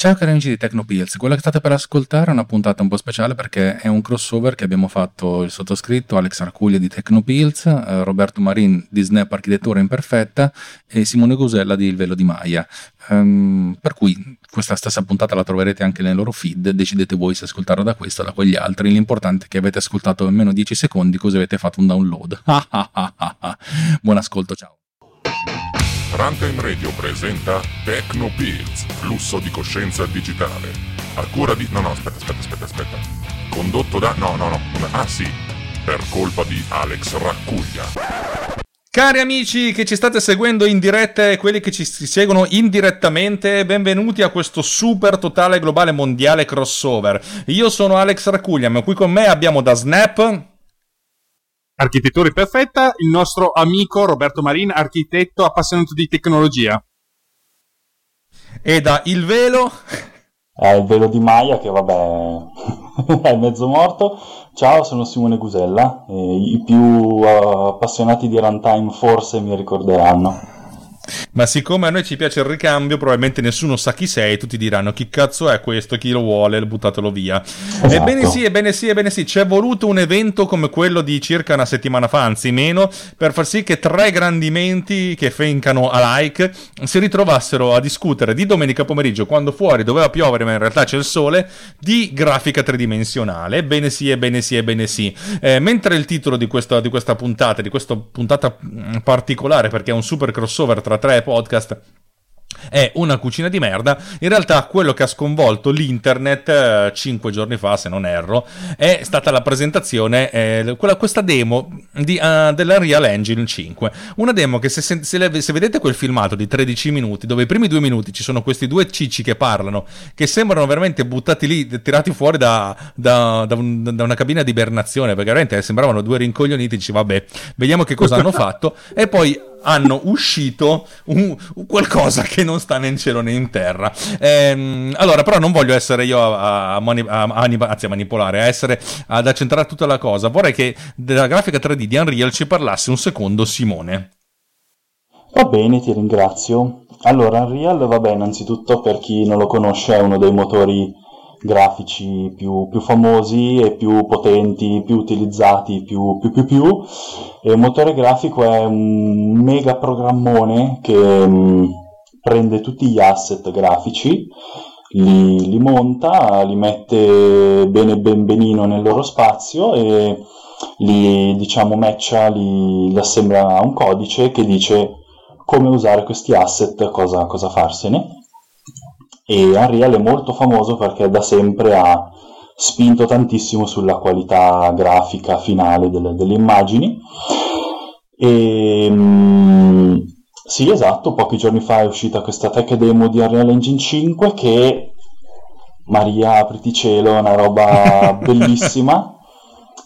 Ciao cari amici di Tecnopills, quella che state per ascoltare è una puntata un po' speciale perché è un crossover che abbiamo fatto il sottoscritto Alex Arcuglia di Tecnopills, eh, Roberto Marin di Snap Architettura Imperfetta e Simone Gusella di Il Velo di Maia. Um, per cui questa stessa puntata la troverete anche nel loro feed, decidete voi se ascoltarla da questa o da quegli altri, l'importante è che avete ascoltato almeno 10 secondi così avete fatto un download. Buon ascolto, ciao. Runtime Radio presenta Tecno Pills, flusso di coscienza digitale. A cura di... No, no, aspetta, aspetta, aspetta, aspetta. Condotto da... No, no, no. Ah, sì. Per colpa di Alex Raccuglia. Cari amici che ci state seguendo in diretta e quelli che ci seguono indirettamente, benvenuti a questo super totale globale mondiale crossover. Io sono Alex Raccuglia, ma qui con me abbiamo da Snap Architettura perfetta, il nostro amico Roberto Marin, architetto appassionato di tecnologia. E da Il Velo. È il velo di Maia che vabbè è mezzo morto. Ciao, sono Simone Gusella. I più uh, appassionati di runtime forse mi ricorderanno. Ma siccome a noi ci piace il ricambio, probabilmente nessuno sa chi sei, tutti diranno chi cazzo è questo, chi lo vuole, buttatelo via. Esatto. Ebbene sì, ebbene sì, ebbene sì, c'è voluto un evento come quello di circa una settimana fa, anzi meno, per far sì che tre grandi menti che fencano a like si ritrovassero a discutere di domenica pomeriggio, quando fuori doveva piovere ma in realtà c'è il sole, di grafica tridimensionale. Ebbene sì, ebbene sì, ebbene sì. Eh, mentre il titolo di questa, di questa puntata, di questa puntata mm, particolare, perché è un super crossover tra tre podcast è una cucina di merda. In realtà, quello che ha sconvolto l'internet eh, 5 giorni fa, se non erro, è stata la presentazione, eh, quella, questa demo di, uh, della Real Engine 5. Una demo che, se, se, se, vedete quel filmato di 13 minuti, dove i primi due minuti ci sono questi due cicci che parlano, che sembrano veramente buttati lì, tirati fuori da, da, da, un, da una cabina di ibernazione, perché veramente sembravano due rincoglioniti. Dici, vabbè, vediamo che cosa hanno fatto. E poi hanno uscito un, qualcosa che non sta né in cielo né in terra. Ehm, allora, però, non voglio essere io a, a, mani- a, anzi, a manipolare, a essere ad accentrare tutta la cosa. Vorrei che della grafica 3D di Unreal ci parlasse un secondo Simone. Va bene, ti ringrazio. Allora, Unreal, vabbè, innanzitutto per chi non lo conosce, è uno dei motori grafici più, più, famosi e più potenti, più utilizzati, più più più più. E il motore grafico è un mega programmone che mh, mm, prende tutti gli asset grafici, li, li, monta, li mette bene ben benino nel loro spazio e li diciamo matcha, li, li assembla a un codice che dice come usare questi asset, cosa, cosa farsene e Unreal è molto famoso perché da sempre ha spinto tantissimo sulla qualità grafica finale delle, delle immagini. E, um, sì, esatto, pochi giorni fa è uscita questa tech demo di Unreal Engine 5 che, Maria, apriti cielo, è una roba bellissima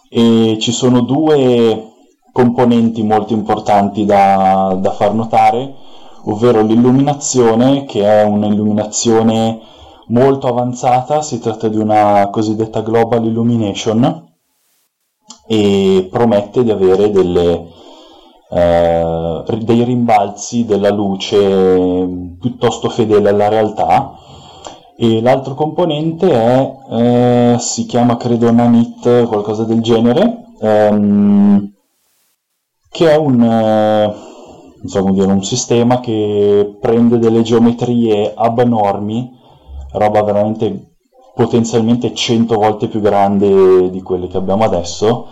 e ci sono due componenti molto importanti da, da far notare ovvero l'illuminazione che è un'illuminazione molto avanzata, si tratta di una cosiddetta Global Illumination e promette di avere delle, eh, dei rimbalzi della luce piuttosto fedele alla realtà. E l'altro componente è, eh, si chiama credo Nanit, qualcosa del genere, ehm, che è un... Eh, insomma, dire, un sistema che prende delle geometrie abnormi, roba veramente potenzialmente 100 volte più grande di quelle che abbiamo adesso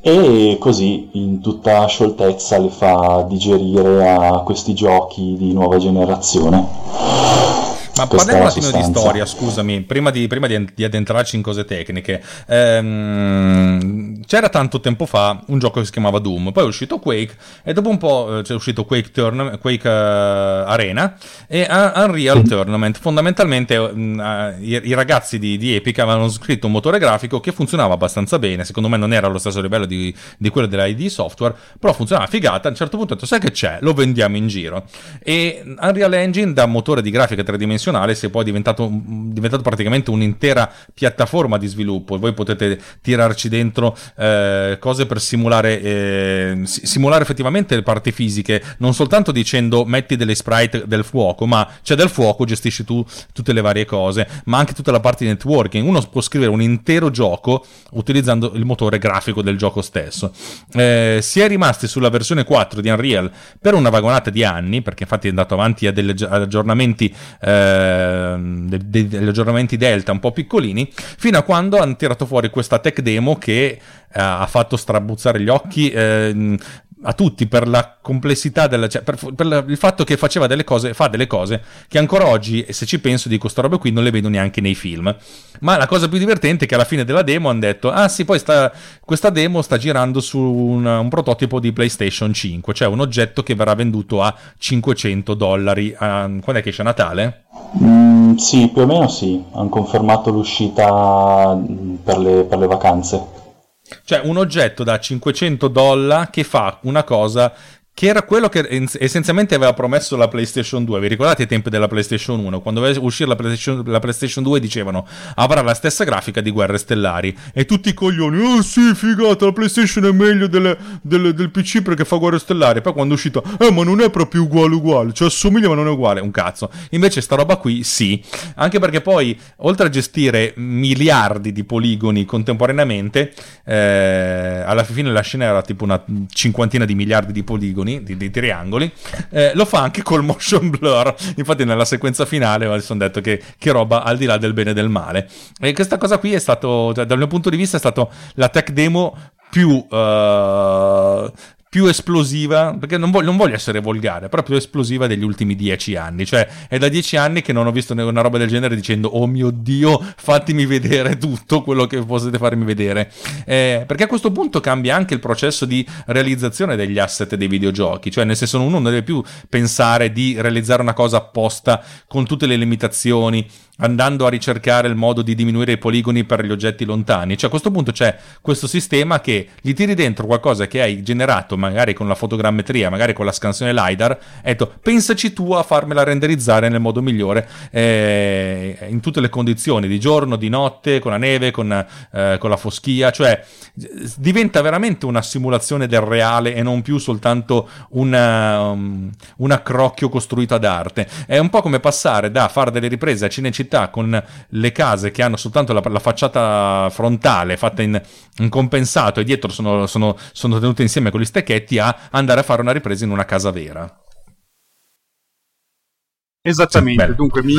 e così in tutta scioltezza le fa digerire a questi giochi di nuova generazione. Ma parliamo un attimo di storia, scusami, prima di, prima di, di addentrarci in cose tecniche. Ehm, c'era tanto tempo fa un gioco che si chiamava Doom, poi è uscito Quake e dopo un po' c'è uscito Quake, Tourna- Quake uh, Arena e Unreal sì. Tournament. Fondamentalmente uh, i, i, ragazzi di, di, Epic avevano scritto un motore grafico che funzionava abbastanza bene, secondo me non era allo stesso livello di, di quello della ID Software, però funzionava figata. A un certo punto ho detto, sai che c'è? Lo vendiamo in giro. E Unreal Engine da motore di grafica tridimensionale tridimensionale sia poi diventato, diventato praticamente un'intera piattaforma di sviluppo e voi potete tirarci dentro eh, cose per simulare, eh, simulare effettivamente le parti fisiche, non soltanto dicendo metti delle sprite del fuoco, ma c'è del fuoco, gestisci tu tutte le varie cose, ma anche tutta la parte di networking. Uno può scrivere un intero gioco utilizzando il motore grafico del gioco stesso. Eh, si è rimasti sulla versione 4 di Unreal per una vagonata di anni, perché infatti è andato avanti a degli aggiornamenti, eh, degli aggiornamenti Delta un po' piccolini, fino a quando hanno tirato fuori questa tech demo che eh, ha fatto strabuzzare gli occhi eh, a tutti per la complessità della, cioè per, per, il fatto che faceva delle cose, fa delle cose che ancora oggi, se ci penso, di questa roba qui non le vedo neanche nei film. Ma la cosa più divertente è che alla fine della demo hanno detto: Ah, sì, poi sta, questa demo sta girando su un, un, prototipo di PlayStation 5, cioè un oggetto che verrà venduto a 500 dollari. Uh, quando è che esce a Natale? Mm, sì, più o meno sì. Hanno confermato l'uscita mm, per le, per le vacanze. Cioè un oggetto da 500 dollari che fa una cosa che era quello che essenzialmente aveva promesso la PlayStation 2. Vi ricordate i tempi della PlayStation 1? Quando doveva uscire la PlayStation, la PlayStation 2 dicevano avrà la stessa grafica di Guerre Stellari e tutti i coglioni, oh sì, figata, la PlayStation è meglio delle, delle, del PC perché fa Guerre Stellari. Poi quando è uscito, eh ma non è proprio uguale uguale, cioè assomiglia ma non è uguale, un cazzo. Invece sta roba qui sì, anche perché poi oltre a gestire miliardi di poligoni contemporaneamente, eh, alla fine la scena era tipo una cinquantina di miliardi di poligoni triangoli, di, di triangoli, eh, lo fa anche col motion blur. Infatti, nella sequenza finale mi sono detto che, che, roba al di là del bene e del male. E questa cosa qui è stato, cioè, dal mio punto di vista, è stato la tech demo più uh, più esplosiva, perché non voglio, non voglio, essere volgare, però più esplosiva degli ultimi dieci anni. Cioè, è da dieci anni che non ho visto una roba del genere dicendo, oh mio Dio, fatemi vedere tutto quello che potete farmi vedere. Eh, perché a questo punto cambia anche il processo di realizzazione degli asset dei videogiochi. Cioè, nel senso, uno non deve più pensare di realizzare una cosa apposta con tutte le limitazioni andando a ricercare il modo di diminuire i poligoni per gli oggetti lontani. Cioè a questo punto c'è questo sistema che gli tiri dentro qualcosa che hai generato magari con la fotogrammetria, magari con la scansione LiDAR, e detto pensaci tu a farmela renderizzare nel modo migliore eh, in tutte le condizioni, di giorno, di notte, con la neve, con, eh, con la foschia, cioè diventa veramente una simulazione del reale e non più soltanto una, um, un accrocchio costruito ad arte. È un po' come passare da fare delle riprese a Cinecittà città con le case che hanno soltanto la, la facciata frontale fatta in, in, compensato e dietro sono, sono, sono tenute insieme con gli stecchetti a andare a fare una ripresa in una casa vera. Esattamente, sì, dunque mi,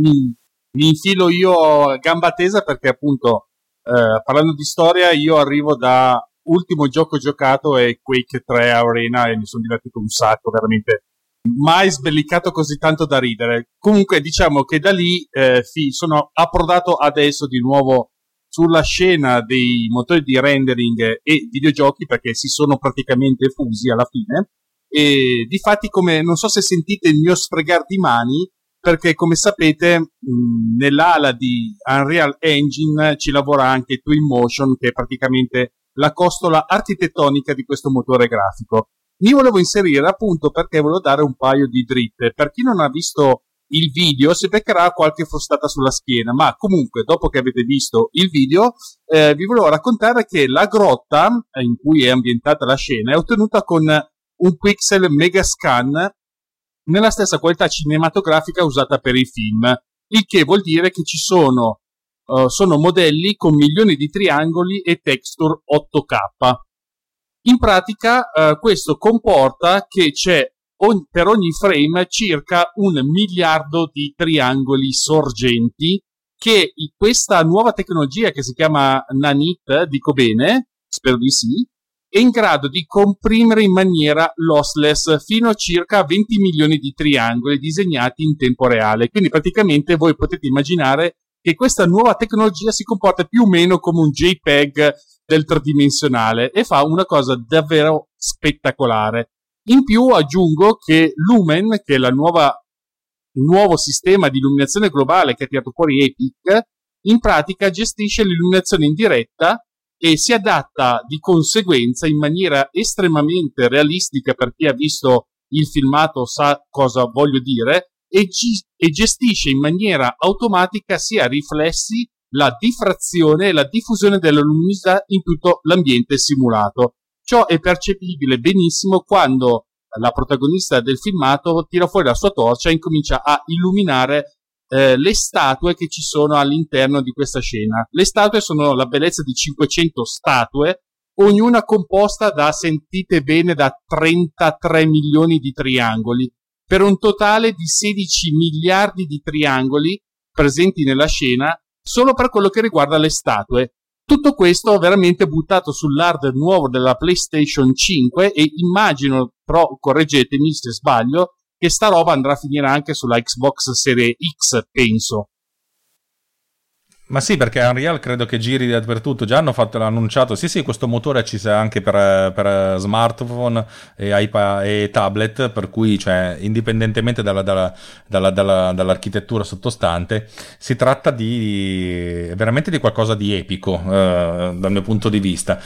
mi, mi, infilo io a gamba tesa perché appunto eh, parlando di storia io arrivo da ultimo gioco giocato è Quake 3 Arena e mi sono divertito un sacco, veramente mai sbellicato così tanto da ridere. Comunque diciamo che da lì eh, sono approdato adesso di nuovo sulla scena dei motori di rendering e videogiochi perché si sono praticamente fusi alla fine. E difatti, come non so se sentite il mio sfregar di mani, perché come sapete mh, nell'ala di Unreal Engine ci lavora anche Twinmotion, che è praticamente la costola architettonica di questo motore grafico mi volevo inserire appunto perché volevo dare un paio di dritte. Per chi non ha visto il video si beccherà qualche frustata sulla schiena, ma comunque dopo che avete visto il video eh, vi volevo raccontare che la grotta in cui è ambientata la scena è ottenuta con un pixel megascan nella stessa qualità cinematografica usata per i film, il che vuol dire che ci sono, uh, sono modelli con milioni di triangoli e texture 8K. In pratica eh, questo comporta che c'è on- per ogni frame circa un miliardo di triangoli sorgenti che questa nuova tecnologia che si chiama Nanit, dico bene, spero di sì, è in grado di comprimere in maniera lossless fino a circa 20 milioni di triangoli disegnati in tempo reale. Quindi praticamente voi potete immaginare che questa nuova tecnologia si comporta più o meno come un JPEG del tridimensionale e fa una cosa davvero spettacolare. In più aggiungo che Lumen, che è la nuova, il nuovo sistema di illuminazione globale che ha tirato fuori Epic, in pratica gestisce l'illuminazione in diretta e si adatta di conseguenza in maniera estremamente realistica per chi ha visto il filmato sa cosa voglio dire e, gi- e gestisce in maniera automatica sia riflessi, la diffrazione e la diffusione della luminosità in tutto l'ambiente simulato. Ciò è percepibile benissimo quando la protagonista del filmato tira fuori la sua torcia e incomincia a illuminare eh, le statue che ci sono all'interno di questa scena. Le statue sono la bellezza di 500 statue, ognuna composta da, sentite bene, da 33 milioni di triangoli, per un totale di 16 miliardi di triangoli presenti nella scena solo per quello che riguarda le statue. Tutto questo veramente buttato sull'hard nuovo della PlayStation 5 e immagino, però correggetemi se sbaglio, che sta roba andrà a finire anche sulla Xbox Series X, penso. Ma sì, perché Unreal credo che giri dappertutto. Già hanno fatto, annunciato, sì, sì, questo motore ci sia anche per, per smartphone e, iPad, e tablet, per cui, cioè, indipendentemente dalla, dalla, dalla, dall'architettura sottostante, si tratta di veramente di qualcosa di epico, eh, dal mio punto di vista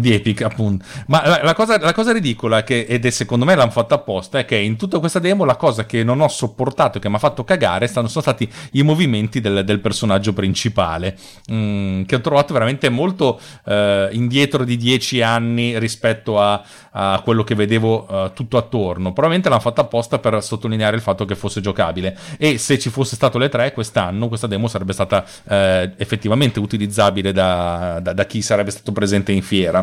di Epic, appunto. Ma la, la, cosa, la cosa, ridicola, che, ed è secondo me l'hanno fatta apposta, è che in tutta questa demo la cosa che non ho sopportato, che mi ha fatto cagare, sono stati i movimenti del, del personaggio principale, mm, che ho trovato veramente molto eh, indietro di dieci anni rispetto a, a quello che vedevo uh, tutto attorno. Probabilmente l'hanno fatta apposta per sottolineare il fatto che fosse giocabile. E se ci fosse stato le tre quest'anno, questa demo sarebbe stata eh, effettivamente utilizzabile da, da, da chi sarebbe stato presente in fiera.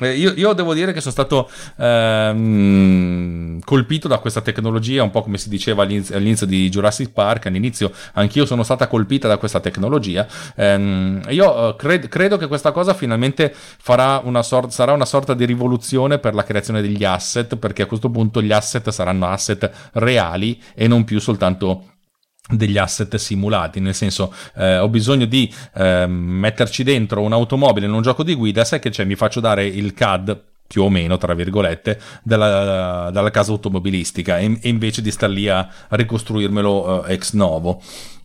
Eh, io, io, devo dire che sono stato ehm, colpito da questa tecnologia, un po' come si diceva all'inizio, all'inizio, di Jurassic Park. All'inizio anch'io sono stata colpita da questa tecnologia. Ehm, io eh, cred, credo che questa cosa finalmente una sort, sarà una sorta di rivoluzione per la creazione degli asset, perché a questo punto gli asset saranno asset reali e non più soltanto degli asset simulati, nel senso eh, ho bisogno di eh, metterci dentro un'automobile in un gioco di guida, sai che c'è, mi faccio dare il CAD più o meno, tra virgolette, dalla, dalla casa automobilistica e, e, invece di star lì a ricostruirmelo eh, ex novo.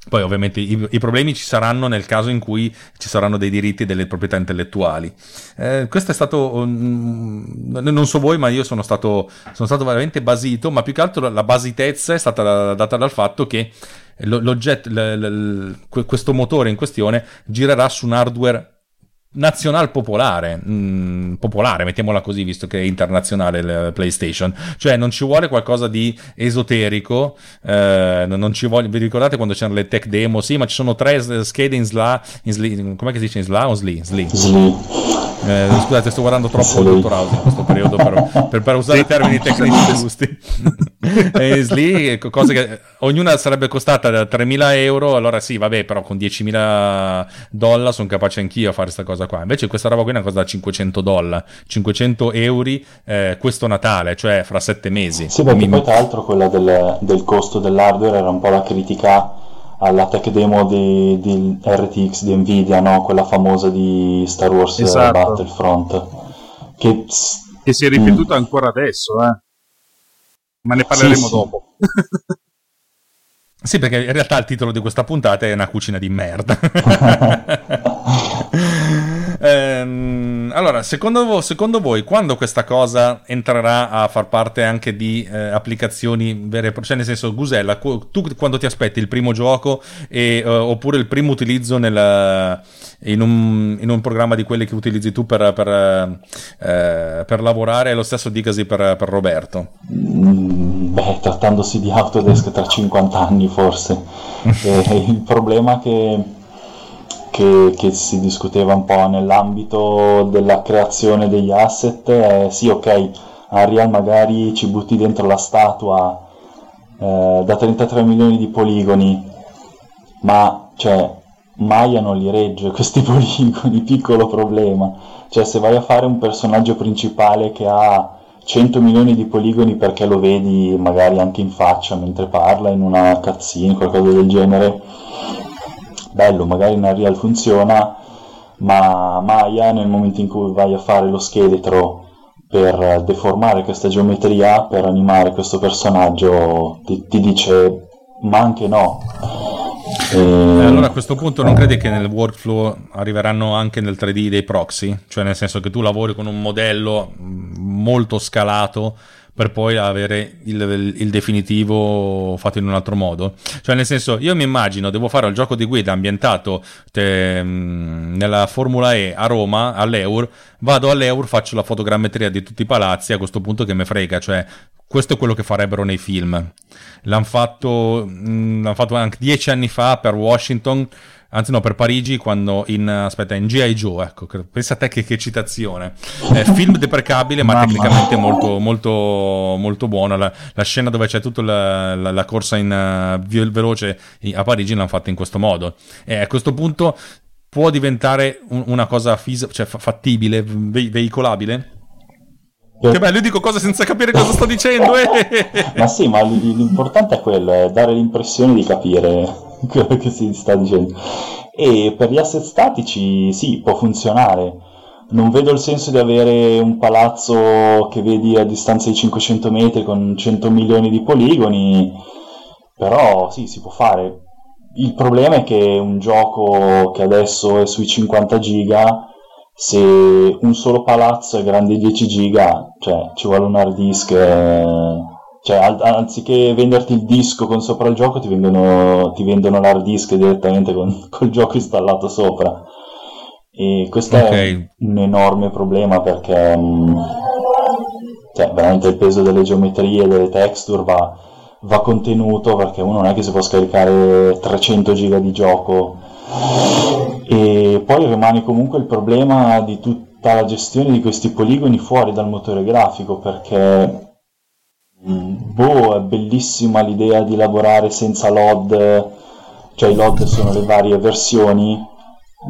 Poi ovviamente i, i, problemi ci saranno nel caso in cui ci saranno dei diritti delle proprietà intellettuali. Eh, questo è stato, um, non so voi, ma io sono stato, sono stato veramente basito, ma più che altro la basitezza è stata data dal fatto che l'oggetto, l- l- questo motore in questione girerà su un hardware nazional popolare, mm, popolare, mettiamola così, visto che è internazionale il PlayStation, cioè non ci vuole qualcosa di esoterico, eh, non ci vuole, vi ricordate quando c'erano le tech demo? Sì, ma ci sono tre schede in SLA, in SLI, com'è che si dice in SLA o SLI? SLI. Eh, scusate, sto guardando troppo Dottor House in questo periodo per, per, per usare i termini tecnici giusti. e SLI, cose che ognuna sarebbe costata 3.000 euro, allora sì, vabbè, però con 10.000 dollari sono capace anch'io a fare questa cosa qua. Invece questa roba qui è una cosa da 500 dollari, 500 euro eh, questo Natale, cioè fra sette mesi. Sì, perché poi tra l'altro quella del, del costo dell'hardware era un po' la critica alla tech demo di, di RTX di Nvidia, no? quella famosa di Star Wars esatto. Battlefront. Che, che si è ripetuta mm. ancora adesso, eh? ma ne parleremo sì, dopo. Sì, perché in realtà il titolo di questa puntata è una cucina di merda. ehm, allora, secondo, secondo, voi, quando questa cosa entrerà a far parte anche di eh, applicazioni vere e proprie? Cioè, nel senso, Gusella, tu quando ti aspetti il primo gioco e, uh, oppure il primo utilizzo nel, in, un, in, un, programma di quelli che utilizzi tu per, per, eh, per lavorare, è lo stesso dicasi per, per Roberto? Mm Beh, trattandosi di Autodesk tra 50 anni forse. eh, il problema che, che, che, si discuteva un po' nell'ambito della creazione degli asset è sì, ok, Unreal magari ci butti dentro la statua eh, da 33 milioni di poligoni, ma cioè, Maya non li regge questi poligoni, piccolo problema. Cioè, se vai a fare un personaggio principale che ha 100 milioni di poligoni perché lo vedi magari anche in faccia mentre parla in una cutscene, qualcosa del genere. Bello, magari in Unreal funziona, ma Maya nel momento in cui vai a fare lo scheletro per deformare questa geometria, per animare questo personaggio, ti, ti dice ma anche no. E... Eh, allora a questo punto non credi che nel workflow arriveranno anche nel 3D dei proxy? Cioè nel senso che tu lavori con un modello molto scalato per poi avere il, il, definitivo fatto in un altro modo. Cioè, nel senso, io mi immagino, devo fare il gioco di guida ambientato te, nella Formula E a Roma, all'Eur, vado all'Eur, faccio la fotogrammetria di tutti i palazzi, a questo punto che me frega, cioè questo è quello che farebbero nei film. L'hanno fatto, mh, mm, l'hanno fatto anche dieci anni fa per Washington anzi no, per Parigi, quando in, aspetta, in G.I. Joe, ecco, pensa a te che, che citazione. Eh, film deprecabile, ma tecnicamente molto, molto, molto buono. La, la, scena dove c'è tutta la, la, la corsa in uh, veloce a Parigi l'hanno fatta in questo modo. E a questo punto può diventare un, una cosa fis- cioè fattibile, ve- veicolabile? Che bello, io dico cose senza capire cosa sto dicendo. Eh. ma sì, ma l'importante è quello, è dare l'impressione di capire quello che si sta dicendo. E per gli asset statici sì, può funzionare. Non vedo il senso di avere un palazzo che vedi a distanza di 500 metri con 100 milioni di poligoni, però sì, si può fare. Il problema è che un gioco che adesso è sui 50 giga, se un solo palazzo è grande 10 giga, cioè ci vuole un hard disk... Eh cioè, an- anziché venderti il disco con sopra il gioco, ti vendono, ti vendono l'hard disk direttamente con col gioco installato sopra. E questo okay. è un enorme problema perché mh, mm, cioè, veramente il peso delle geometrie, delle texture va, va contenuto perché uno non è che si può scaricare 300 giga di gioco. E poi rimane comunque il problema di tutta la gestione di questi poligoni fuori dal motore grafico perché boh, è bellissima l'idea di lavorare senza LOD, cioè i LOD sono le varie versioni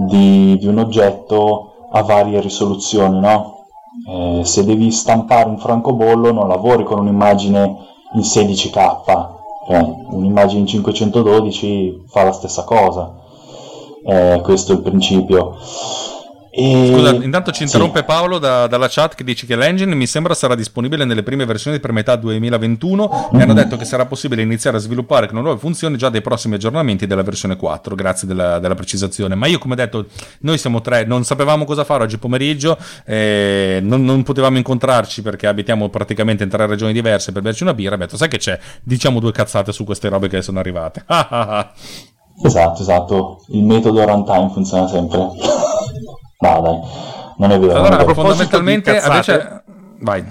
di, di un oggetto a varie risoluzioni, no? Eh, se devi stampare un francobollo non lavori con un'immagine in 16k, cioè un'immagine in 512 fa la stessa cosa. Eh, questo è il principio. E... Scusa, intanto ci interrompe sì. Paolo da, dalla chat che dice che l'engine mi sembra sarà disponibile nelle prime versioni per metà 2021 mm-hmm. e hanno detto che sarà possibile iniziare a sviluppare con nuove funzioni già dai prossimi aggiornamenti della versione 4. Grazie della, della precisazione. Ma io, come detto, noi siamo tre, non sapevamo cosa fare oggi pomeriggio, eh, non, non, potevamo incontrarci perché abitiamo praticamente in tre regioni diverse per berci una birra. Abbiamo detto, sai che c'è? Diciamo due cazzate su queste robe che sono arrivate. esatto, esatto. Il metodo runtime funziona sempre. No, dai, non è vero. Allora, è fondamentalmente, invece... vai.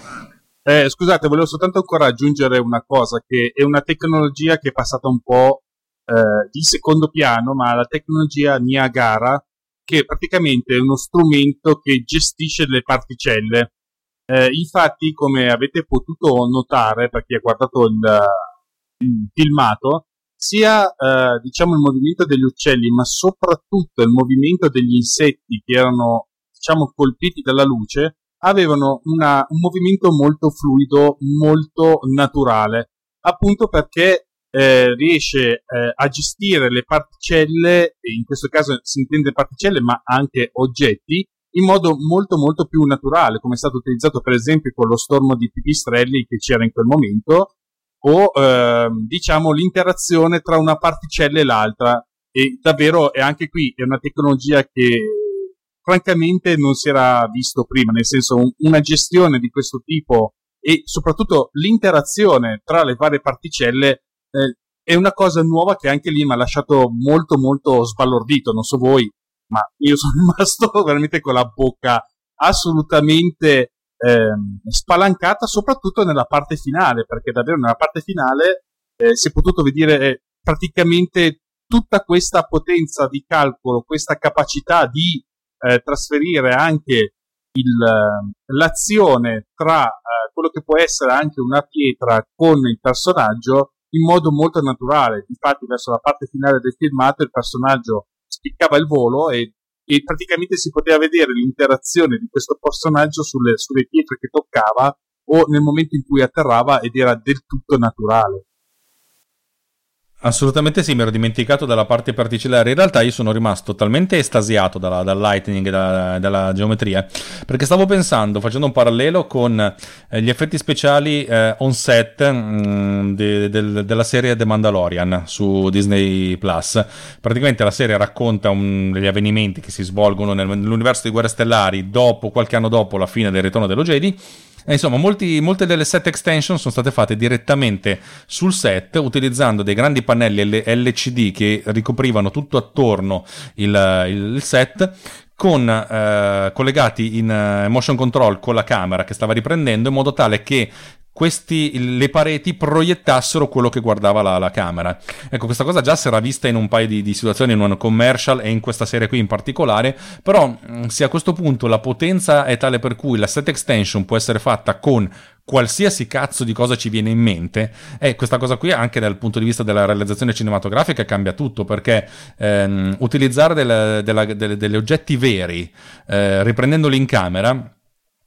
Eh, scusate, volevo soltanto ancora aggiungere una cosa, che è una tecnologia che è passata un po' eh, di secondo piano, ma la tecnologia Niagara, che praticamente è uno strumento che gestisce le particelle. Eh, infatti, come avete potuto notare, per chi ha guardato il, il filmato, sia eh, diciamo il movimento degli uccelli, ma soprattutto il movimento degli insetti che erano diciamo colpiti dalla luce, avevano una, un movimento molto fluido, molto naturale, appunto perché eh, riesce eh, a gestire le particelle, in questo caso si intende particelle, ma anche oggetti, in modo molto molto più naturale, come è stato utilizzato per esempio con lo stormo di pipistrelli che c'era in quel momento, o ehm, diciamo l'interazione tra una particella e l'altra. E davvero è anche qui è una tecnologia che francamente non si era visto prima nel senso un, una gestione di questo tipo e soprattutto l'interazione tra le varie particelle eh, è una cosa nuova che anche lì mi ha lasciato molto molto sbalordito. Non so voi ma io sono rimasto veramente con la bocca assolutamente ehm, spalancata soprattutto nella parte finale, perché davvero nella parte finale eh, si è potuto vedere eh, praticamente tutta questa potenza di calcolo, questa capacità di eh, trasferire anche il, l'azione tra eh, quello che può essere anche una pietra con il personaggio in modo molto naturale. Infatti, verso la parte finale del filmato, il personaggio spiccava il volo e e praticamente si poteva vedere l'interazione di questo personaggio sulle, sulle pietre che toccava o nel momento in cui atterrava ed era del tutto naturale. Assolutamente sì, mi ero dimenticato della parte particellare. In realtà io sono rimasto talmente estasiato dalla, dal lightning e dalla, dalla, geometria perché stavo pensando, facendo un parallelo con eh, gli effetti speciali eh, on set mh, mm, de, de, della serie The Mandalorian su Disney Plus. Praticamente la serie racconta un, degli avvenimenti che si svolgono nel, nell'universo di Guerre Stellari dopo, qualche anno dopo la fine del ritorno dello Jedi E insomma, molti, molte delle set extension sono state fatte direttamente sul set utilizzando dei grandi pannelli LCD che ricoprivano tutto attorno il, il set con, eh, collegati in uh, motion control con la camera che stava riprendendo in modo tale che questi, le pareti proiettassero quello che guardava la, la, camera. Ecco, questa cosa già si era vista in un paio di, di, situazioni, in un commercial e in questa serie qui in particolare, però mm, se a questo punto la potenza è tale per cui la set extension può essere fatta con qualsiasi cazzo di cosa ci viene in mente, e questa cosa qui anche dal punto di vista della realizzazione cinematografica cambia tutto, perché ehm, utilizzare delle, delle, delle, degli oggetti veri, eh, riprendendoli in camera,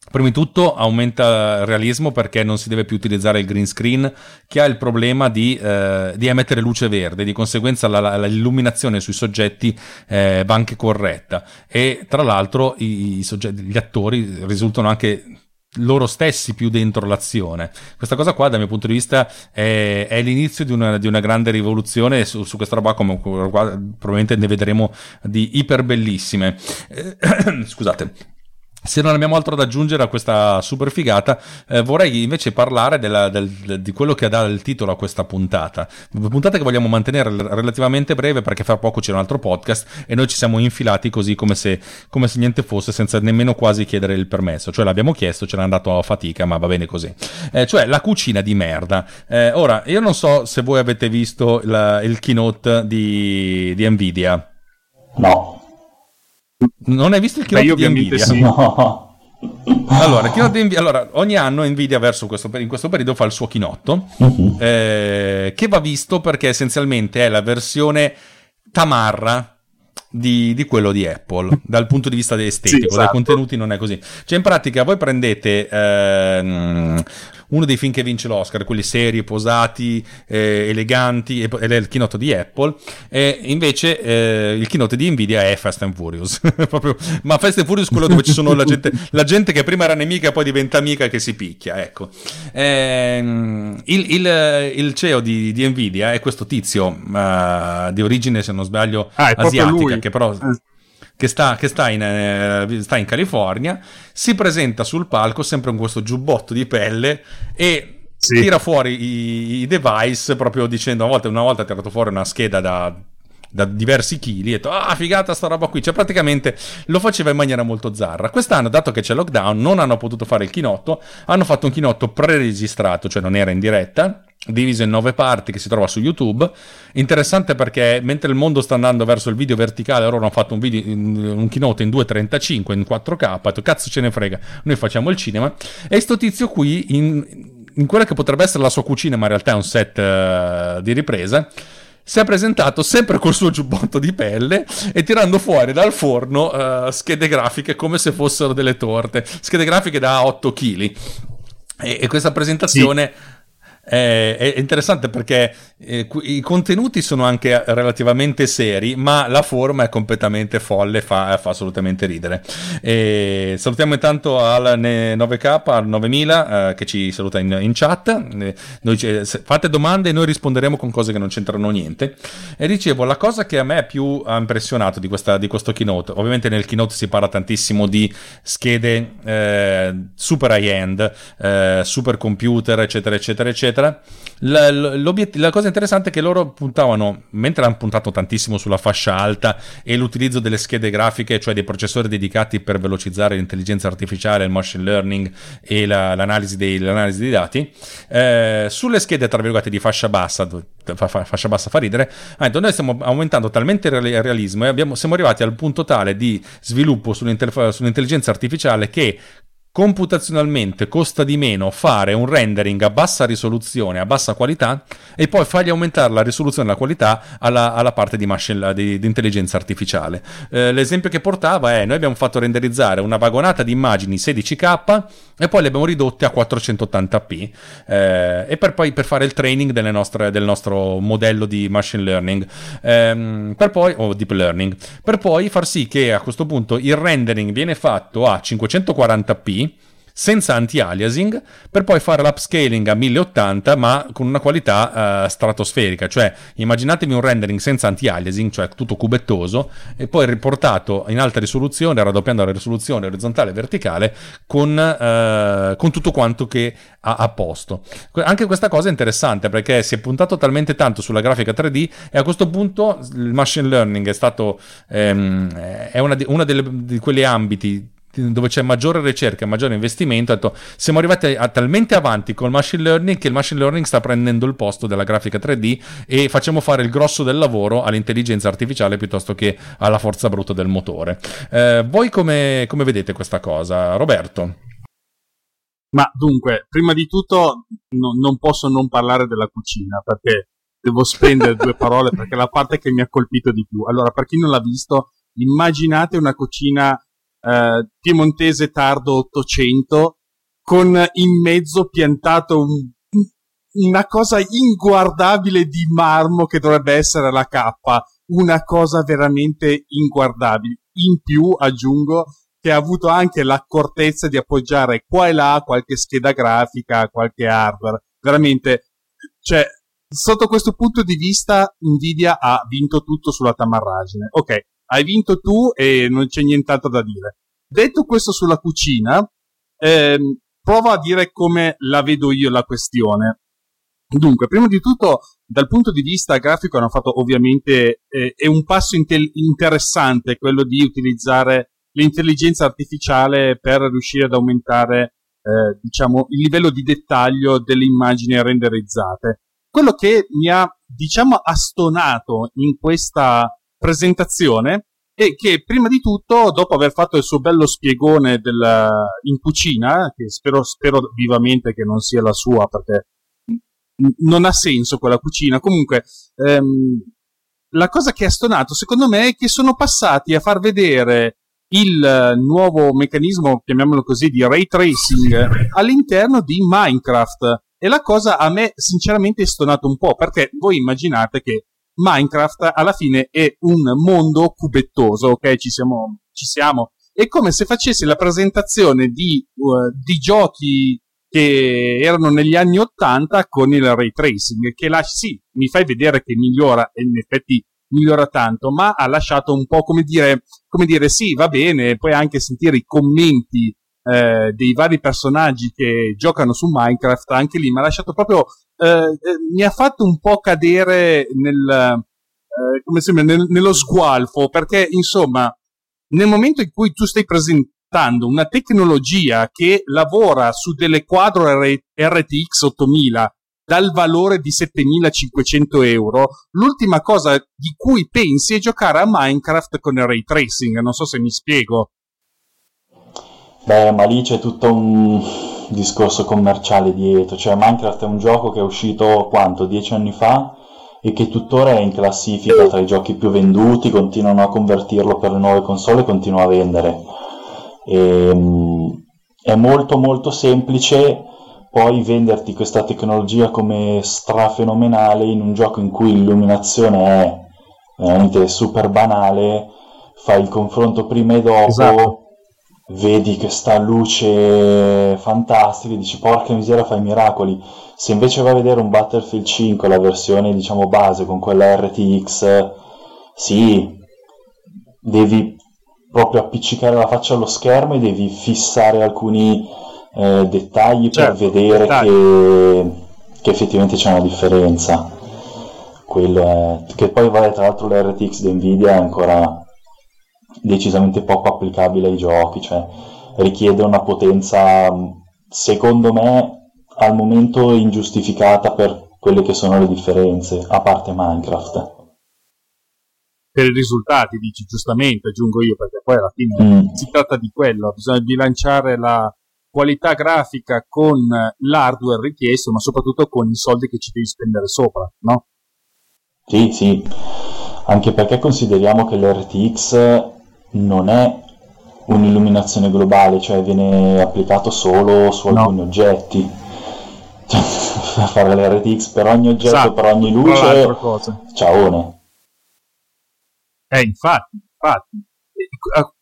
Prima di tutto aumenta il realismo perché non si deve più utilizzare il green screen che ha il problema di, eh, di emettere luce verde, di conseguenza la, la, l'illuminazione sui soggetti eh, va anche corretta. E tra l'altro i, i soggetti, gli attori risultano anche loro stessi più dentro l'azione. Questa cosa qua, dal mio punto di vista, è, è l'inizio di una, di una, grande rivoluzione. Su, su questa roba, come probabilmente ne vedremo di iper bellissime. Eh, scusate. Se non abbiamo altro da aggiungere a questa super figata, eh, vorrei invece parlare della, del, di quello che dà il titolo a questa puntata. Puntata che vogliamo mantenere relativamente breve perché fra poco c'è un altro podcast e noi ci siamo infilati così come se, come se niente fosse, senza nemmeno quasi chiedere il permesso. Cioè l'abbiamo chiesto, ce l'ha andato a fatica, ma va bene così. Eh, cioè la cucina di merda. Eh, ora, io non so se voi avete visto la, il keynote di, di Nvidia. No. Non hai visto il keynote di Nvidia? Sì. No. Allora, Nvidia, allora, ogni anno Nvidia verso questo, in questo periodo fa il suo chinotto, uh-huh. eh, che va visto perché essenzialmente è la versione tamarra di, di, quello di Apple dal punto di vista estetico, sì, esatto. dai contenuti non è così. Cioè, in pratica, voi prendete ehm, uno dei film che vince l'Oscar, quelli seri, posati, eh, eleganti, ed è il keynote di Apple, e invece eh, il keynote di Nvidia è Fast and Furious, Proprio, ma Fast and Furious è quello dove ci sono la gente, la gente, che prima era nemica e poi diventa amica e che si picchia, ecco. Eh, il, il, il, CEO di, di, Nvidia è questo tizio uh, di origine, se non sbaglio, ah, asiatica, che però eh, che, sta, che sta, in, eh, sta, in, California, si presenta sul palco sempre con questo giubbotto di pelle e sì. tira fuori i, i, device proprio dicendo una volta, una volta ha tirato fuori una scheda da da diversi chili e detto ah figata sta roba qui cioè praticamente lo faceva in maniera molto zarra quest'anno dato che c'è lockdown non hanno potuto fare il chinotto hanno fatto un chinotto pre-registrato cioè non era in diretta diviso in nove parti che si trova su YouTube. Interessante perché mentre il mondo sta andando verso il video verticale, loro hanno fatto un, video, un keynote in 2.35 in 4K. Detto, cazzo ce ne frega, noi facciamo il cinema. E sto tizio qui, in, in quella che potrebbe essere la sua cucina, ma in realtà è un set uh, di ripresa. Si è presentato sempre col suo giubbotto di pelle e tirando fuori dal forno uh, schede grafiche come se fossero delle torte, schede grafiche da 8 kg. E, e questa presentazione sì è, è interessante perché eh, i contenuti sono anche relativamente seri, ma la forma è completamente folle, fa, fa assolutamente ridere. E salutiamo intanto al 9K, al 9000 eh, che ci saluta in, in chat. Eh, noi, fate domande e noi risponderemo con cose che non c'entrano niente. E dicevo, la cosa che a me più ha impressionato di, questa, di questo keynote, ovviamente nel keynote si parla tantissimo di schede eh, super high-end, eh, super computer, eccetera, eccetera, eccetera eccetera. La, la, cosa interessante è che loro puntavano, mentre hanno puntato tantissimo sulla fascia alta e l'utilizzo delle schede grafiche, cioè dei processori dedicati per velocizzare l'intelligenza artificiale, il machine learning e la, l'analisi, dei, l'analisi, dei, dati, eh, sulle schede tra virgolette di fascia bassa, fa, fa, fascia bassa fa ridere, noi stiamo aumentando talmente il realismo e abbiamo, siamo arrivati al punto tale di sviluppo sull'intelligenza artificiale che computazionalmente costa di meno fare un rendering a bassa risoluzione, a bassa qualità e poi fargli aumentare la risoluzione e la qualità alla, alla parte di, machine, di, di intelligenza artificiale. Eh, l'esempio che portava è noi abbiamo fatto renderizzare una vagonata di immagini 16K e poi le abbiamo ridotte a 480p eh, e per poi per fare il training nostre, del nostro modello di machine learning ehm, poi, o deep learning per poi far sì che a questo punto il rendering viene fatto a 540p senza anti-aliasing per poi fare l'upscaling a 1080 ma con una qualità uh, stratosferica, cioè immaginatevi un rendering senza anti-aliasing, cioè tutto cubettoso e poi riportato in alta risoluzione, raddoppiando la risoluzione orizzontale e verticale con, uh, con tutto quanto che ha a posto. Anche questa cosa è interessante perché si è puntato talmente tanto sulla grafica 3D e a questo punto il machine learning è stato ehm, è una una delle, di quegli ambiti dove c'è maggiore ricerca, maggiore investimento, detto, siamo arrivati a, talmente avanti col machine learning che il machine learning sta prendendo il posto della grafica 3D e facciamo fare il grosso del lavoro all'intelligenza artificiale piuttosto che alla forza bruta del motore. Eh, voi come, come vedete questa cosa, Roberto? Ma dunque, prima di tutto no, non posso non parlare della cucina perché devo spendere due parole perché è la parte che mi ha colpito di più. Allora, per chi non l'ha visto, immaginate una cucina eh, piemontese tardo 800 con in mezzo piantato un, una cosa inguardabile di marmo che dovrebbe essere la cappa, una cosa veramente inguardabile. In più, aggiungo, che ha avuto anche l'accortezza di appoggiare qua e là qualche scheda grafica, qualche hardware. Veramente, cioè, sotto questo punto di vista, Nvidia ha vinto tutto sulla tamarragine. Ok, hai vinto tu e non c'è nient'altro da dire. Detto questo sulla cucina, ehm, prova a dire come la vedo io la questione. Dunque, prima di tutto, dal punto di vista grafico hanno fatto ovviamente, eh, è un passo intel- interessante quello di utilizzare l'intelligenza artificiale per riuscire ad aumentare, eh, diciamo, il livello di dettaglio delle immagini renderizzate. Quello che mi ha, diciamo, astonato in questa presentazione è che prima di tutto, dopo aver fatto il suo bello spiegone del, in cucina, che spero, spero vivamente che non sia la sua perché non ha senso quella cucina, comunque ehm, la cosa che ha stonato secondo me è che sono passati a far vedere il nuovo meccanismo, chiamiamolo così, di ray tracing all'interno di Minecraft. E la cosa a me sinceramente è stonato un po', perché voi immaginate che Minecraft alla fine è un mondo cubettoso, ok? Ci siamo, ci siamo. È come se facessi la presentazione di, uh, di giochi che erano negli anni 80 con il ray tracing, che là sì, mi fai vedere che migliora, e in effetti migliora tanto, ma ha lasciato un po' come dire, come dire sì, va bene, puoi anche sentire i commenti eh, dei vari personaggi che giocano su Minecraft, anche lì mi ha lasciato proprio, eh, eh, mi ha fatto un po' cadere nel, eh, sembra, nel, nello sgualfo, perché insomma, nel momento in cui tu stai presentando una tecnologia che lavora su delle quadro RTX 8000 dal valore di 7500 euro, l'ultima cosa di cui pensi è giocare a Minecraft con il ray tracing. Non so se mi spiego. Beh, ma lì c'è tutto un discorso commerciale dietro. Cioè, Minecraft è un gioco che è uscito quanto? Dieci anni fa e che tuttora è in classifica tra i giochi più venduti, continuano a convertirlo per le nuove console e continua a vendere. E, ehm, è molto molto semplice poi venderti questa tecnologia come strafenomenale in un gioco in cui l'illuminazione è veramente super banale, fai il confronto prima e dopo, esatto. Vedi questa luce fantastica e dici porca miseria fai miracoli. Se invece vai a vedere un Battlefield 5, la versione diciamo base con quella RTX, sì, devi proprio appiccicare la faccia allo schermo e devi fissare alcuni eh, dettagli certo, per vedere. Che, che, effettivamente c'è una differenza. Quello è, che poi vabbè, tra l'altro l'RTX di Nvidia è ancora decisamente poco applicabile ai giochi, cioè richiede una potenza secondo me al momento ingiustificata per quelle che sono le differenze, a parte Minecraft per i risultati, dici giustamente, aggiungo io, perché poi alla fine mm. si tratta di quello, bisogna bilanciare la, qualità grafica con l'hardware richiesto, ma soprattutto con i soldi che ci devi spendere sopra, no? Sì, sì, anche perché consideriamo che l'RTX non è un'illuminazione globale, cioè viene applicato solo su alcuni no. oggetti. Cioè, fare l'RTX per ogni oggetto, esatto, per ogni luce, ciaone. Eh, infatti, infatti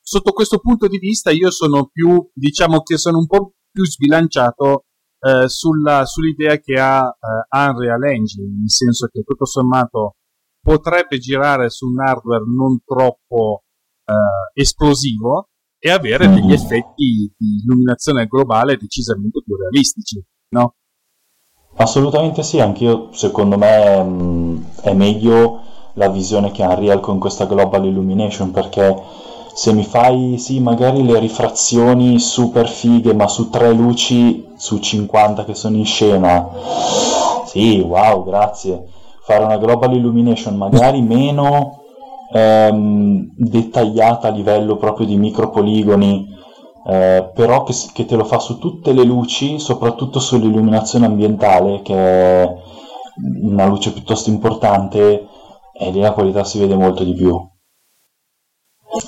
sotto questo punto di vista io sono più, diciamo che sono un po' più sbilanciato eh, sulla, sull'idea che ha eh, Unreal Engine, nel senso che tutto sommato potrebbe girare su un hardware non troppo eh, esplosivo e avere degli mm. effetti di illuminazione globale decisamente più realistici, no? Assolutamente sì, anch'io secondo me mh, mm, è meglio la visione che ha Unreal con questa Global Illumination perché se mi fai sì magari le rifrazioni super fighe ma su tre luci su 50 che sono in scena sì wow grazie fare una Global Illumination magari meno ehm, dettagliata a livello proprio di micropoligoni eh, però che, che, te lo fa su tutte le luci, soprattutto sull'illuminazione ambientale, che è una luce piuttosto importante, e lì la qualità si vede molto di più.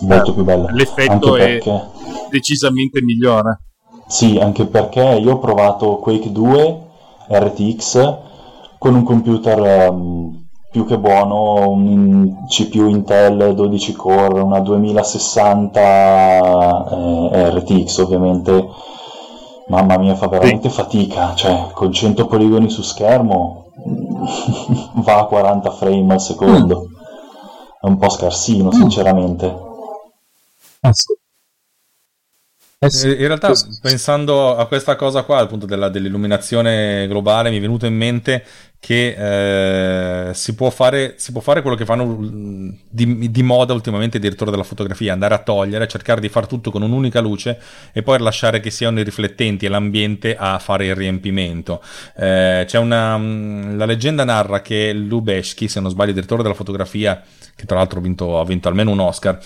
Molto più bella. L'effetto perché... è decisamente migliore. Sì, anche perché io ho provato Quake 2 RTX con un computer um, più che buono, un CPU Intel 12 core, una 2060 eh, RTX ovviamente, mamma mia fa veramente fatica, cioè con 100 poligoni su schermo va a 40 frame al secondo, è un po' scarsino mm. sinceramente. Ah, sì. Eh sì. In realtà, pensando a questa cosa qua, appunto della, dell'illuminazione globale, mi è venuto in mente che eh, si, può fare, si, può fare, quello che fanno mm, di, di, moda ultimamente i direttori della fotografia, andare a togliere, cercare di fare tutto con un'unica luce e poi lasciare che siano i riflettenti e l'ambiente a fare il riempimento. Eh, c'è una, mm, la leggenda narra che Lubeschi, se non sbaglio, il direttore della fotografia, che tra l'altro ha vinto, ha vinto almeno un Oscar,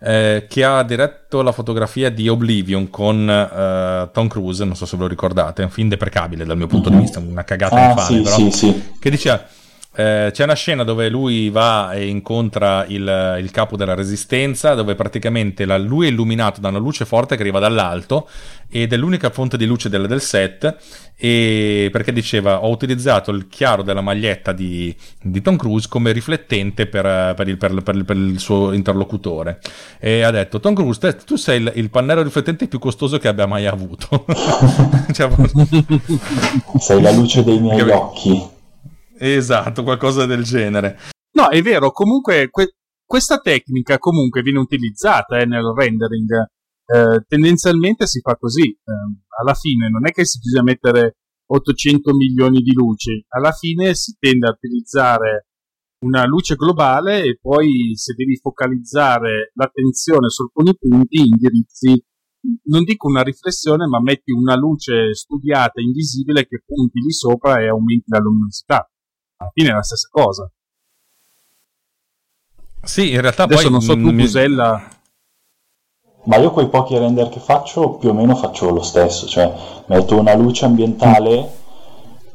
eh, che ha diretto la fotografia di Oblivion con uh, Tom Cruise, non so se ve lo ricordate, è un film deprecabile dal mio punto di vista, una cagata ah, infame, sì, però, sì, sì. Che diceva eh, c'è una scena dove lui va e incontra il, il capo della resistenza, dove praticamente la, lui è illuminato da una luce forte che arriva dall'alto ed è l'unica fonte di luce del, del set. E perché diceva: Ho utilizzato il chiaro della maglietta di, di Tom Cruise come riflettente per, per, il, per, per, il, suo interlocutore. E ha detto: Tom Cruise, te, tu sei il, il, pannello riflettente più costoso che abbia mai avuto. cioè, sei la luce dei miei occhi. Esatto, qualcosa del genere. No, è vero, comunque que- questa tecnica comunque viene utilizzata eh, nel rendering. Eh, tendenzialmente si fa così. Eh, alla fine non è che si bisogna mettere 800 milioni di luci, alla fine si tende a utilizzare una luce globale e poi se devi focalizzare l'attenzione su alcuni punti indirizzi non dico una riflessione ma metti una luce studiata invisibile che punti lì sopra e aumenti la luminosità alla fine è la stessa cosa. Sì, in realtà Adesso poi... non so tu, mi... Busella... Ma io quei pochi render che faccio più o meno faccio lo stesso, cioè metto una luce ambientale,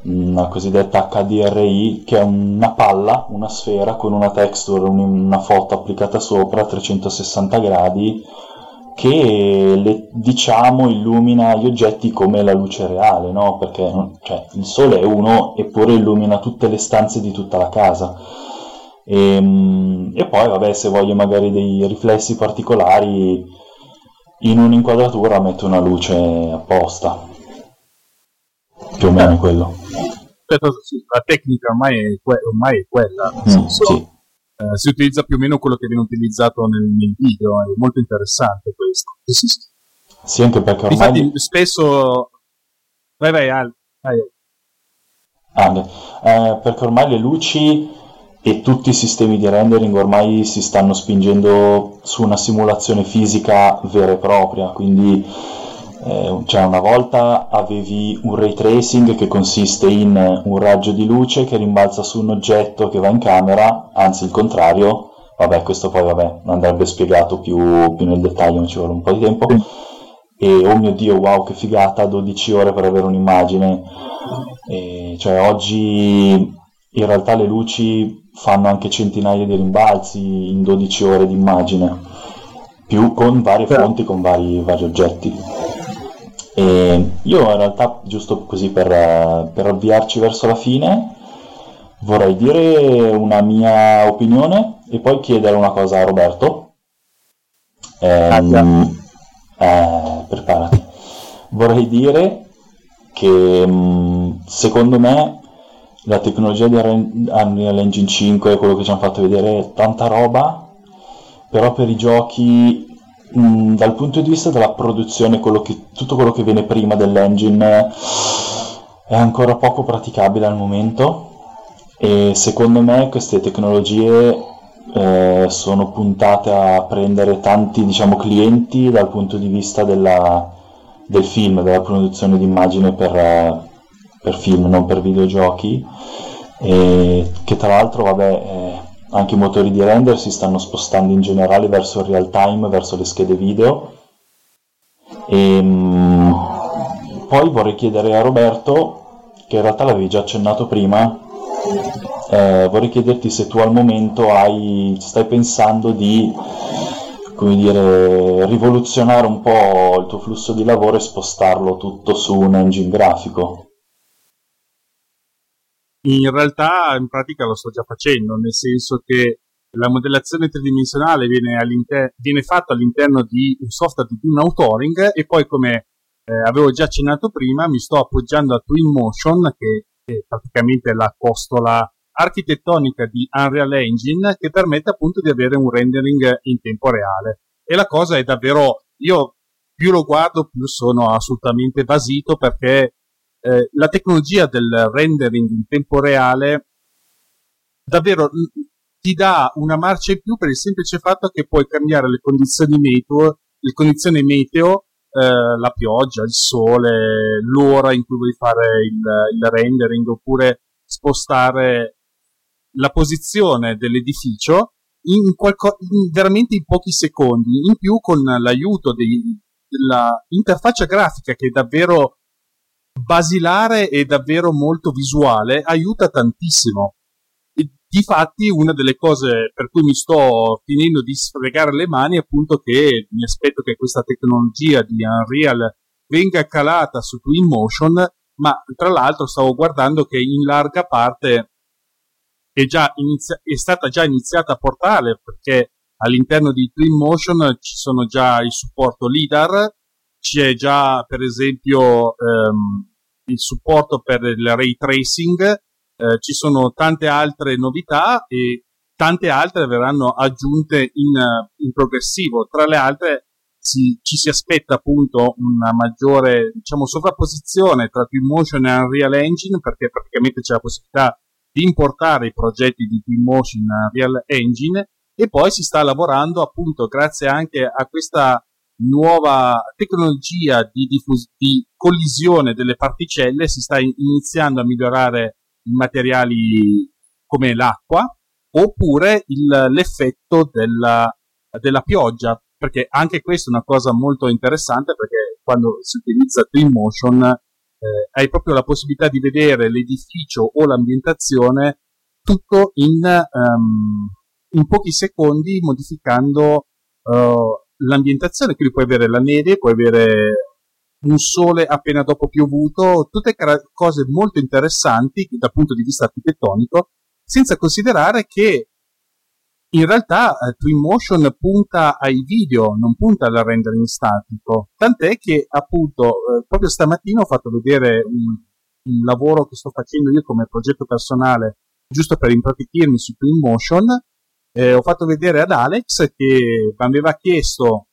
una cosiddetta HDRI, che è una palla, una sfera con una texture, una foto applicata sopra a 360 gradi, che le, diciamo illumina gli oggetti come la luce reale, no? Perché cioè, il sole è uno eppure illumina tutte le stanze di tutta la casa. E, ehm, e poi, vabbè, se voglio magari dei riflessi particolari, in un'inquadratura metto una luce apposta. Più o meno è quello. La tecnica ormai è, que- ormai è quella. Mm, sì eh, si utilizza più o meno quello che viene utilizzato nel, nel video, è molto interessante questo. Sì, sì. sì anche perché ormai... Infatti spesso... Vai, vai, Al. vai. Ah, eh, perché ormai le luci e tutti i sistemi di rendering ormai si stanno spingendo su una simulazione fisica vera e propria, quindi eh, cioè una volta avevi un ray tracing che consiste in un raggio di luce che rimbalza su un oggetto che va in camera, anzi il contrario, vabbè questo poi vabbè, andrebbe spiegato più, più nel dettaglio, ma ci vuole un po' di tempo. E oh mio dio, wow, che figata, 12 ore per avere un'immagine. E, cioè oggi in realtà le luci fanno anche centinaia di rimbalzi in 12 ore di immagine, più con varie fonti, con vari, vari oggetti. E io in realtà, giusto così per, per avviarci verso la fine, vorrei dire una mia opinione e poi chiedere una cosa a Roberto. Ehm, eh, preparati. vorrei dire che mh, secondo me la tecnologia di Unreal Engine 5 quello che ci hanno fatto vedere è tanta roba però per i giochi mh, dal punto di vista della produzione quello che, tutto quello che viene prima dell'engine è ancora poco praticabile al momento. E secondo me queste tecnologie eh, sono puntate a prendere tanti diciamo, clienti dal punto di vista della, del film, della produzione di immagine per, per film, non per videogiochi. E che tra l'altro vabbè eh, anche i motori di render si stanno spostando in generale verso il real time, verso le schede video e mh, mm, poi vorrei chiedere a Roberto che in realtà l'avevi già accennato prima eh, vorrei chiederti se tu al momento hai, stai pensando di come dire, rivoluzionare un po' il tuo flusso di lavoro e spostarlo tutto su un engine grafico. In realtà, in pratica lo sto già facendo, nel senso che la modellazione tridimensionale viene, viene fatta all'interno di un software di un authoring e poi come eh, avevo già accennato prima mi sto appoggiando a Twinmotion che è praticamente la costola architettonica di Unreal Engine che permette appunto di avere un rendering in tempo reale. E la cosa è davvero, io più lo guardo più sono assolutamente basito perché eh, la tecnologia del rendering in tempo reale davvero ti dà una marcia in più per il semplice fatto che puoi cambiare le condizioni meteo, le condizioni meteo eh, la pioggia, il sole, l'ora in cui vuoi fare il, il rendering oppure spostare la posizione dell'edificio in, qualco, in veramente in pochi secondi, in più con l'aiuto dell'interfaccia grafica che è davvero basilare e davvero molto visuale, aiuta tantissimo. E difatti una delle cose per cui mi sto finendo di sfregare le mani è appunto che mi aspetto che questa tecnologia di Unreal venga calata su Twinmotion, ma tra l'altro stavo guardando che in larga parte è, inizia- è stata già iniziata a portare perché all'interno di Twinmotion ci sono già il supporto LIDAR, c'è già per esempio ehm, il supporto per il ray tracing, eh, ci sono tante altre novità e tante altre verranno aggiunte in, in progressivo. Tra le altre si, ci si aspetta appunto una maggiore diciamo, sovrapposizione tra Twinmotion e Unreal Engine perché praticamente c'è la possibilità di importare i progetti di Twinmotion Real Engine e poi si sta lavorando appunto grazie anche a questa nuova tecnologia di, diffus- di collisione delle particelle si sta iniziando a migliorare i materiali come l'acqua oppure il, l'effetto della, della pioggia perché anche questa è una cosa molto interessante perché quando si utilizza Twinmotion eh, hai proprio la possibilità di vedere l'edificio o l'ambientazione tutto in, um, in pochi secondi modificando uh, l'ambientazione, quindi puoi avere la neve, puoi avere un sole appena dopo piovuto, tutte cose molto interessanti dal punto di vista architettonico, senza considerare che in realtà eh, Twinmotion punta ai video, non punta al rendering statico, tant'è che appunto eh, proprio stamattina ho fatto vedere un, un, lavoro che sto facendo io come progetto personale, giusto per impratichirmi su Twinmotion, eh, ho fatto vedere ad Alex che mi aveva chiesto,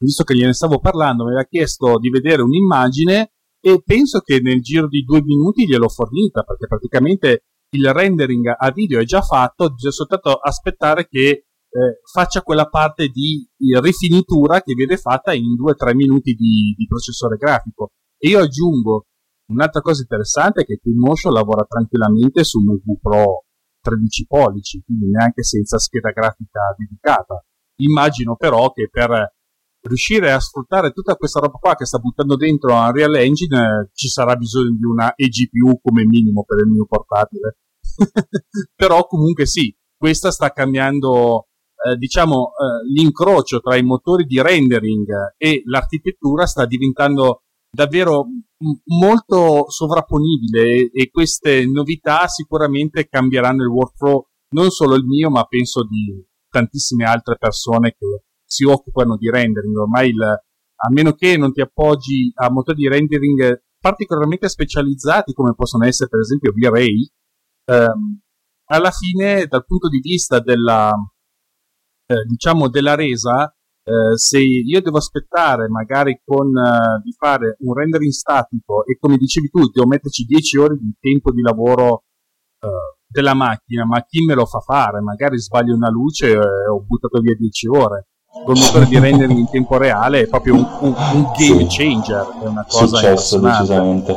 visto che gliene stavo parlando, mi aveva chiesto di vedere un'immagine e penso che nel giro di due minuti gliel'ho fornita, perché praticamente il rendering a video è già fatto, bisogna soltanto aspettare che eh, faccia quella parte di rifinitura che viene fatta in 2-3 minuti di, di, processore grafico. E io aggiungo un'altra cosa interessante è che Twinmotion lavora tranquillamente su un V Pro 13 pollici, quindi neanche senza scheda grafica dedicata. Immagino però che per riuscire a sfruttare tutta questa roba qua che sta buttando dentro Unreal Engine eh, ci sarà bisogno di una eGPU come minimo per il mio portatile però comunque sì questa sta cambiando eh, diciamo eh, l'incrocio tra i motori di rendering e l'architettura sta diventando davvero molto sovrapponibile e, e queste novità sicuramente cambieranno il workflow non solo il mio ma penso di tantissime altre persone che si occupano di rendering. Ormai il, a meno che non ti appoggi a motori di rendering particolarmente specializzati come possono essere per esempio V-Ray, ehm, alla fine dal punto di vista della, eh, diciamo della resa, eh, se io devo aspettare magari con, uh, di fare un rendering statico e come dicevi tu devo metterci 10 ore di tempo di lavoro uh, della macchina, ma chi me lo fa fare? Magari sbaglio una luce e ho buttato via 10 ore col motore di rendering in tempo reale è proprio un, un, un game changer, è una cosa successo decisamente.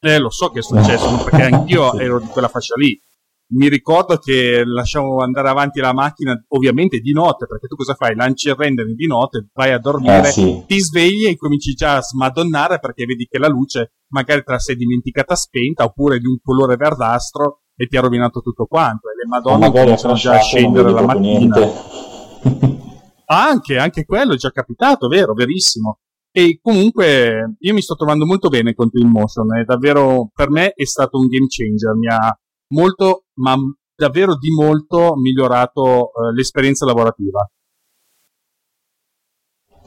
Eh, lo so che è successo, perché anch'io ero di quella fascia lì. Mi ricordo che lasciamo andare avanti la macchina, ovviamente di notte, perché tu cosa fai? Lanci il rendering di notte, vai a dormire, eh, sì. ti svegli e cominci già a smadonnare perché vedi che la luce magari te la sei dimenticata spenta oppure di un colore verdastro e ti ha rovinato tutto quanto. E le madonne cominciano già a scendere la mattina. anche, anche quello è già capitato, vero, verissimo. E comunque io mi sto trovando molto bene con Twinmotion, è davvero, per me è stato un game changer, mi ha molto, ma davvero di molto migliorato eh, l'esperienza lavorativa.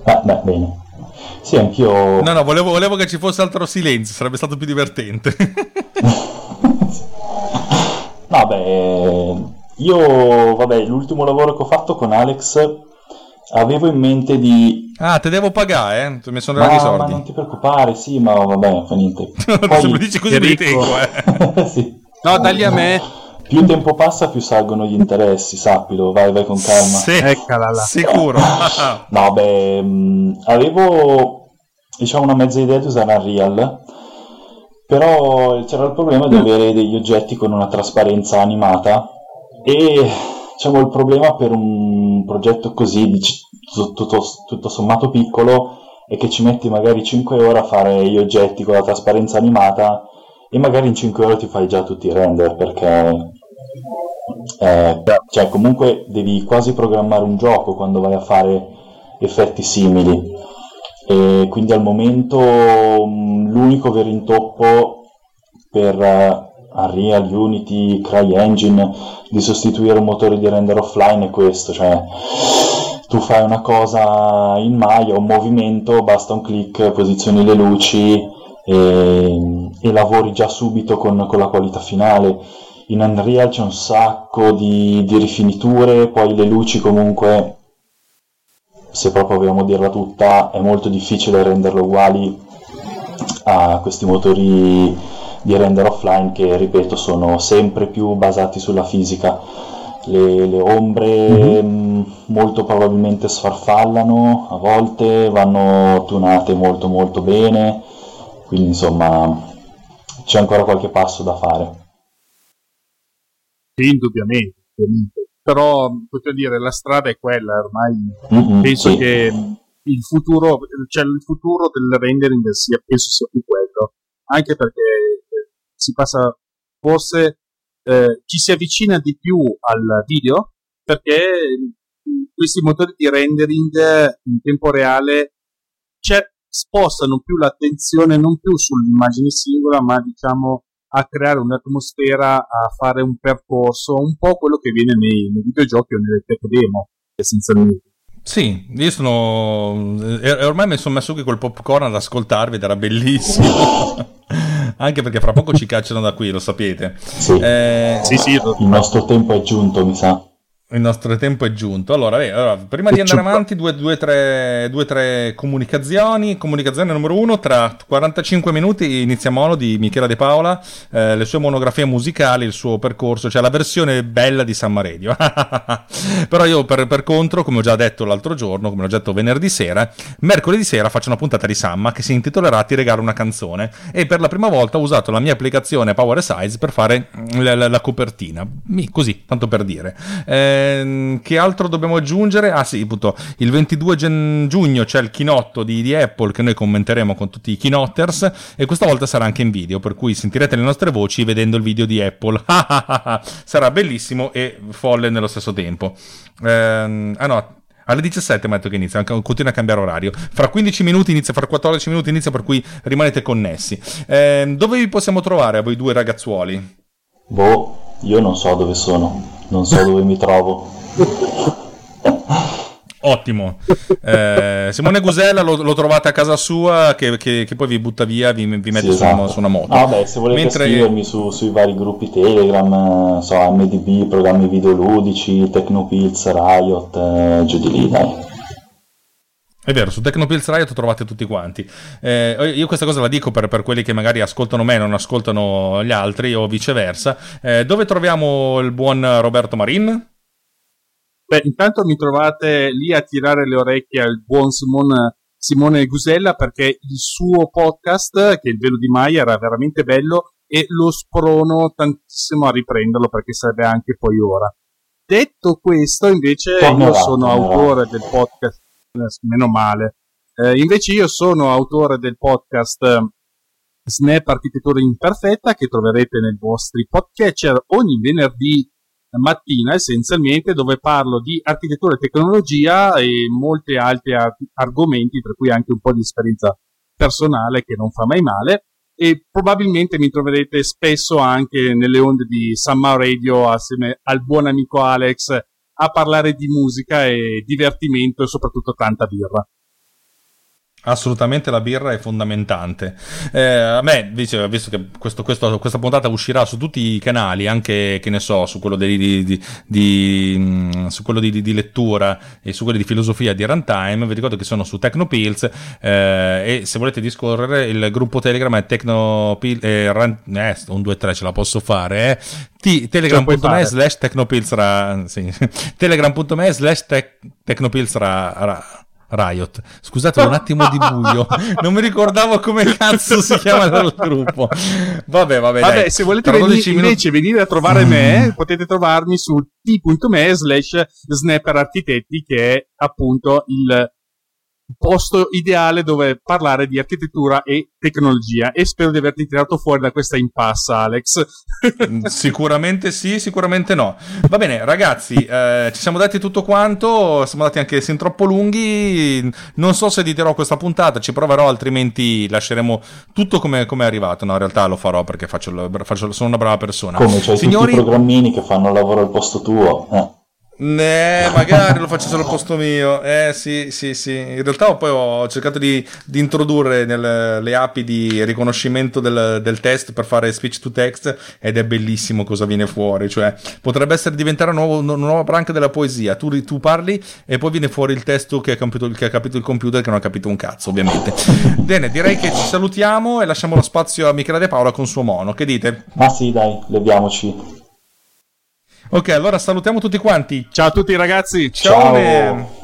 Ah, beh, bene. Sì, anch'io... No, no, volevo, volevo che ci fosse altro silenzio, sarebbe stato più divertente. no, beh, io, vabbè, l'ultimo lavoro che ho fatto con Alex avevo in mente di... Ah, te devo pagare, eh? Mi sono arrivati i soldi. Ma non ti preoccupare, sì, ma vabbè, fa niente. Poi... Se lo dici così mi tengo, eh. sì. No, dagli a me. Più tempo passa, più salgono gli interessi, sappilo, vai, vai con calma. Sì, Eccola là. Sicuro. no, beh, mh, avevo, diciamo, una mezza idea di usare Unreal, però c'era il problema di avere degli oggetti con una trasparenza animata e diciamo, il problema per un progetto così tutto, tutto, sommato piccolo è che ci metti magari 5 ore a fare gli oggetti con la trasparenza animata e magari in 5 ore ti fai già tutti i render perché eh, cioè, comunque devi quasi programmare un gioco quando vai a fare effetti simili. E quindi al momento l'unico vero intoppo per Unreal, Unity, CryEngine di sostituire un motore di render offline è questo, cioè tu fai una cosa in Maya, un movimento, basta un clic, posizioni le luci e, e lavori già subito con, con, la qualità finale. In Unreal c'è un sacco di, di rifiniture, poi le luci comunque, se proprio vogliamo dirla tutta, è molto difficile renderle uguali a questi motori di render offline che, ripeto, sono sempre più basati sulla fisica. Le, le ombre mm-hmm. molto probabilmente sfarfallano, a volte vanno tunate molto molto bene, quindi insomma c'è ancora qualche passo da fare. Sì, indubbiamente, però potrei dire la strada è quella, ormai mm-hmm, penso sì. che il futuro, cioè il futuro del rendering sia, penso sia più quello, anche perché si passa forse eh, ci si avvicina di più al video perché questi motori di rendering in tempo reale spostano più l'attenzione non più sull'immagine singola ma diciamo a creare un'atmosfera, a fare un percorso, un po' quello che viene nei, nei videogiochi o nelle tech demo essenzialmente. Sì, io sono. E ormai mi sono messo qui col popcorn ad ascoltarvi ed era bellissimo. Anche perché fra poco ci cacciano da qui, lo sapete. Sì, eh... sì, sì. Il nostro tempo è giunto, mi sa il nostro tempo è giunto. Allora, beh, allora prima di andare avanti, due, due, tre, due, tre comunicazioni. Comunicazione numero uno: tra 45 minuti inizia Mono di Michela De Paola, eh, le sue monografie musicali, il suo percorso, cioè la versione bella di Samma Radio. Però io, per, per, contro, come ho già detto l'altro giorno, come ho già detto venerdì sera, mercoledì sera faccio una puntata di Samma che si intitolerà Ti regalo una canzone. E per la prima volta ho usato la mia applicazione Power Size per fare la, la, la copertina. Così, tanto per dire. Eh, Ehm, che altro dobbiamo aggiungere? Ah sì, appunto, il 22 gen- giugno c'è il chinotto di, di, Apple che noi commenteremo con tutti i keynotters e questa volta sarà anche in video, per cui sentirete le nostre voci vedendo il video di Apple. sarà bellissimo e folle nello stesso tempo. Ehm, ah no, alle 17 mi ha detto che inizia, continua a cambiare orario. Fra 15 minuti inizia, fra 14 minuti inizia, per cui rimanete connessi. Eh, dove vi possiamo trovare a voi due ragazzuoli? Boh, io non so dove sono non so dove mi trovo. Ottimo. Eh, Simone Gusella lo, lo, trovate a casa sua che, che, che, poi vi butta via, vi, vi mette sì, esatto. su, una, moto. Ah, beh, se volete Mentre... scrivermi su, sui vari gruppi Telegram, so, MDB, programmi videoludici, Tecnopilz, Riot, eh, giù di lì, dai. È vero, su Tecnopills Riot trovate tutti quanti. Eh, io questa cosa la dico per, per, quelli che magari ascoltano me e non ascoltano gli altri o viceversa. Eh, dove troviamo il buon Roberto Marin? Beh, intanto mi trovate lì a tirare le orecchie al buon Simone, Simone Gusella perché il suo podcast, che è il velo di Maia, era veramente bello e lo sprono tantissimo a riprenderlo perché sarebbe anche poi ora. Detto questo, invece, io sono autore del podcast, meno male. Eh, invece io sono autore del podcast eh, Snap Architettura Imperfetta che troverete nei vostri podcatcher ogni venerdì mattina essenzialmente dove parlo di architettura e tecnologia e molti altri ar- argomenti, tra cui anche un po' di esperienza personale che non fa mai male e probabilmente mi troverete spesso anche nelle onde di Summer Radio assieme al buon amico Alex a parlare di musica e divertimento e soprattutto tanta birra. Assolutamente la birra è fondamentante. Eh, a me, visto, visto che questo, questo, questa puntata uscirà su tutti i canali, anche che ne so, su quello di, di, di, mm, su quello di, lettura e su quello di filosofia di Runtime, vi ricordo che sono su Tecnopills eh, e se volete discorrere il gruppo Telegram è Tecnopills, eh, Run, eh, un 2 3 ce la posso fare, eh. Telegram.me slash Tecnopills sì. telegram.me slash Tecnopills Riot. Scusate un attimo di buio, non mi ricordavo come cazzo si chiama il gruppo. Vabbè, vabbè. Vabbè, dai. se volete venire, invece venire a trovare me, potete trovarmi su t.me slash snapper architetti, che è appunto il posto ideale dove parlare di architettura e tecnologia. E spero di averti tirato fuori da questa impasse Alex. Mm, sicuramente sì sicuramente no. Va bene ragazzi eh, ci siamo dati tutto quanto siamo andati anche sin troppo lunghi. Non so se editerò questa puntata ci proverò altrimenti lasceremo tutto come, come è arrivato. No in realtà lo farò perché faccio, faccio, sono una brava persona. Come c'hai Signori... tutti i programmini che fanno il lavoro al posto tuo eh. Ne, magari lo faccio solo al posto mio. Eh sì, sì, sì. In realtà poi ho cercato di, di introdurre nelle, le api di riconoscimento del, del, test per fare speech to text ed è bellissimo cosa viene fuori. Cioè, potrebbe essere diventare una nuova, una nuova branca della poesia. Tu, tu, parli e poi viene fuori il testo che ha, capito, che ha capito il computer che non ha capito un cazzo, ovviamente. Bene, direi che ci salutiamo e lasciamo lo spazio a Michele De Paola con suo mono. Che dite? Ma sì, dai, leviamoci. Ok, allora salutiamo tutti quanti. Ciao a tutti ragazzi. Ciao. Ciao.